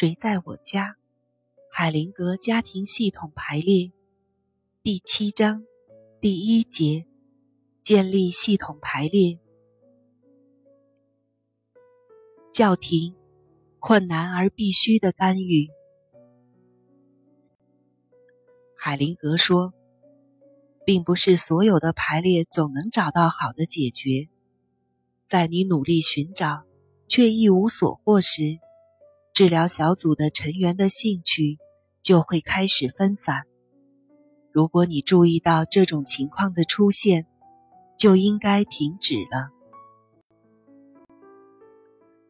谁在我家？海灵格家庭系统排列第七章第一节：建立系统排列。叫停，困难而必须的干预。海灵格说，并不是所有的排列总能找到好的解决，在你努力寻找却一无所获时。治疗小组的成员的兴趣就会开始分散。如果你注意到这种情况的出现，就应该停止了。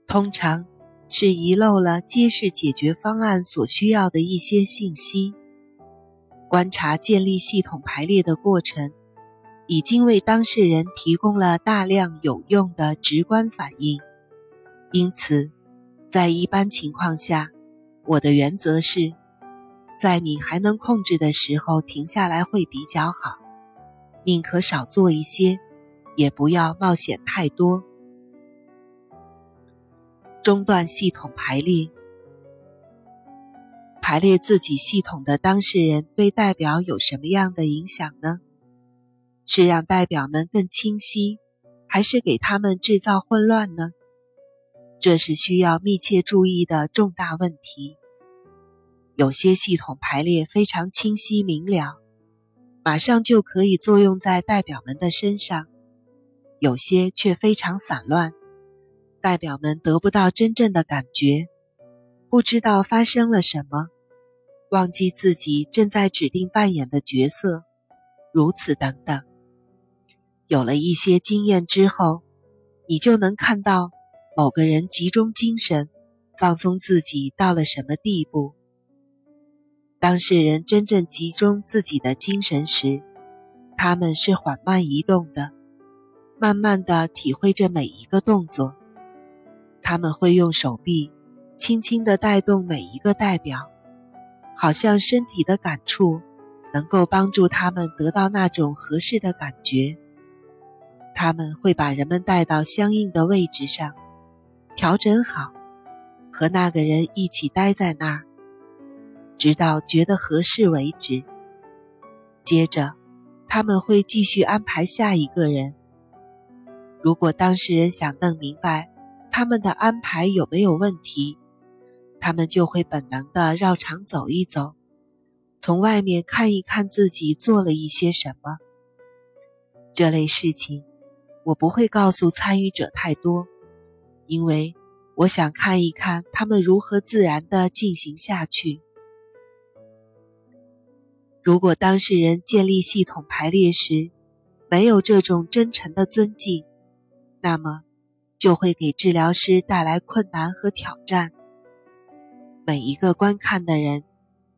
通常是遗漏了揭示解决方案所需要的一些信息。观察建立系统排列的过程，已经为当事人提供了大量有用的直观反应，因此。在一般情况下，我的原则是，在你还能控制的时候停下来会比较好，宁可少做一些，也不要冒险太多。中断系统排列，排列自己系统的当事人对代表有什么样的影响呢？是让代表们更清晰，还是给他们制造混乱呢？这是需要密切注意的重大问题。有些系统排列非常清晰明了，马上就可以作用在代表们的身上；有些却非常散乱，代表们得不到真正的感觉，不知道发生了什么，忘记自己正在指定扮演的角色，如此等等。有了一些经验之后，你就能看到。某个人集中精神，放松自己到了什么地步？当事人真正集中自己的精神时，他们是缓慢移动的，慢慢的体会着每一个动作。他们会用手臂轻轻的带动每一个代表，好像身体的感触能够帮助他们得到那种合适的感觉。他们会把人们带到相应的位置上。调整好，和那个人一起待在那儿，直到觉得合适为止。接着，他们会继续安排下一个人。如果当事人想弄明白他们的安排有没有问题，他们就会本能的绕场走一走，从外面看一看自己做了一些什么。这类事情，我不会告诉参与者太多。因为我想看一看他们如何自然的进行下去。如果当事人建立系统排列时没有这种真诚的尊敬，那么就会给治疗师带来困难和挑战。每一个观看的人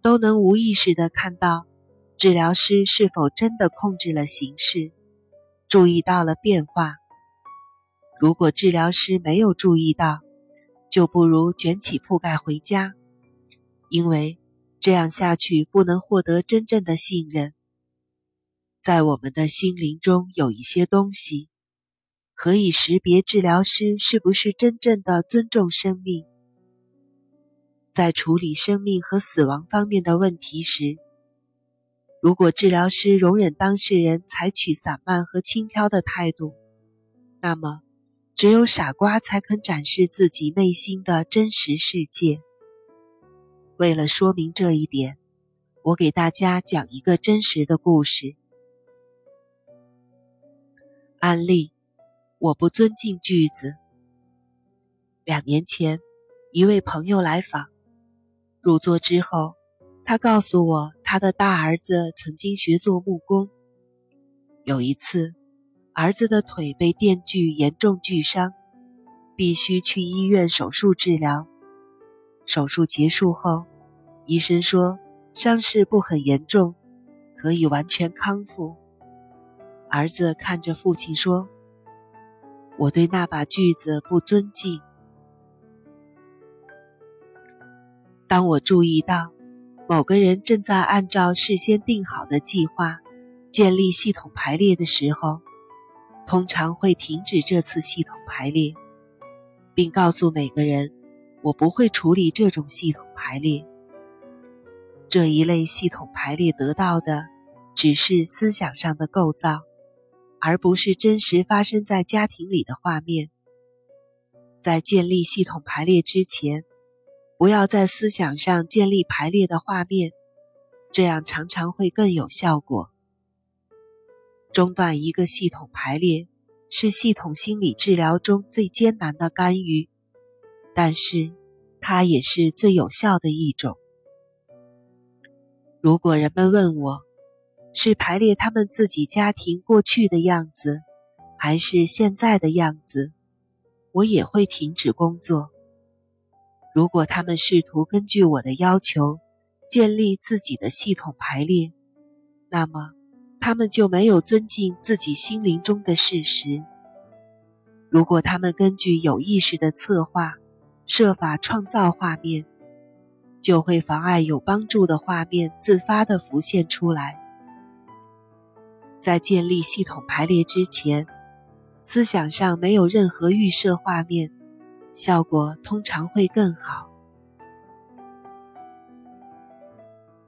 都能无意识的看到治疗师是否真的控制了形势，注意到了变化。如果治疗师没有注意到，就不如卷起铺盖回家，因为这样下去不能获得真正的信任。在我们的心灵中有一些东西，可以识别治疗师是不是真正的尊重生命。在处理生命和死亡方面的问题时，如果治疗师容忍当事人采取散漫和轻佻的态度，那么。只有傻瓜才肯展示自己内心的真实世界。为了说明这一点，我给大家讲一个真实的故事。案例：我不尊敬句子。两年前，一位朋友来访，入座之后，他告诉我，他的大儿子曾经学做木工，有一次。儿子的腿被电锯严重锯伤，必须去医院手术治疗。手术结束后，医生说伤势不很严重，可以完全康复。儿子看着父亲说：“我对那把锯子不尊敬。”当我注意到某个人正在按照事先定好的计划建立系统排列的时候，通常会停止这次系统排列，并告诉每个人，我不会处理这种系统排列。这一类系统排列得到的只是思想上的构造，而不是真实发生在家庭里的画面。在建立系统排列之前，不要在思想上建立排列的画面，这样常常会更有效果。中断一个系统排列是系统心理治疗中最艰难的干预，但是它也是最有效的一种。如果人们问我，是排列他们自己家庭过去的样子，还是现在的样子？我也会停止工作。如果他们试图根据我的要求建立自己的系统排列，那么他们就没有尊敬自己心灵中的事实。如果他们根据有意识的策划设法创造画面，就会妨碍有帮助的画面自发地浮现出来。在建立系统排列之前。思想上没有任何预设画面，效果通常会更好。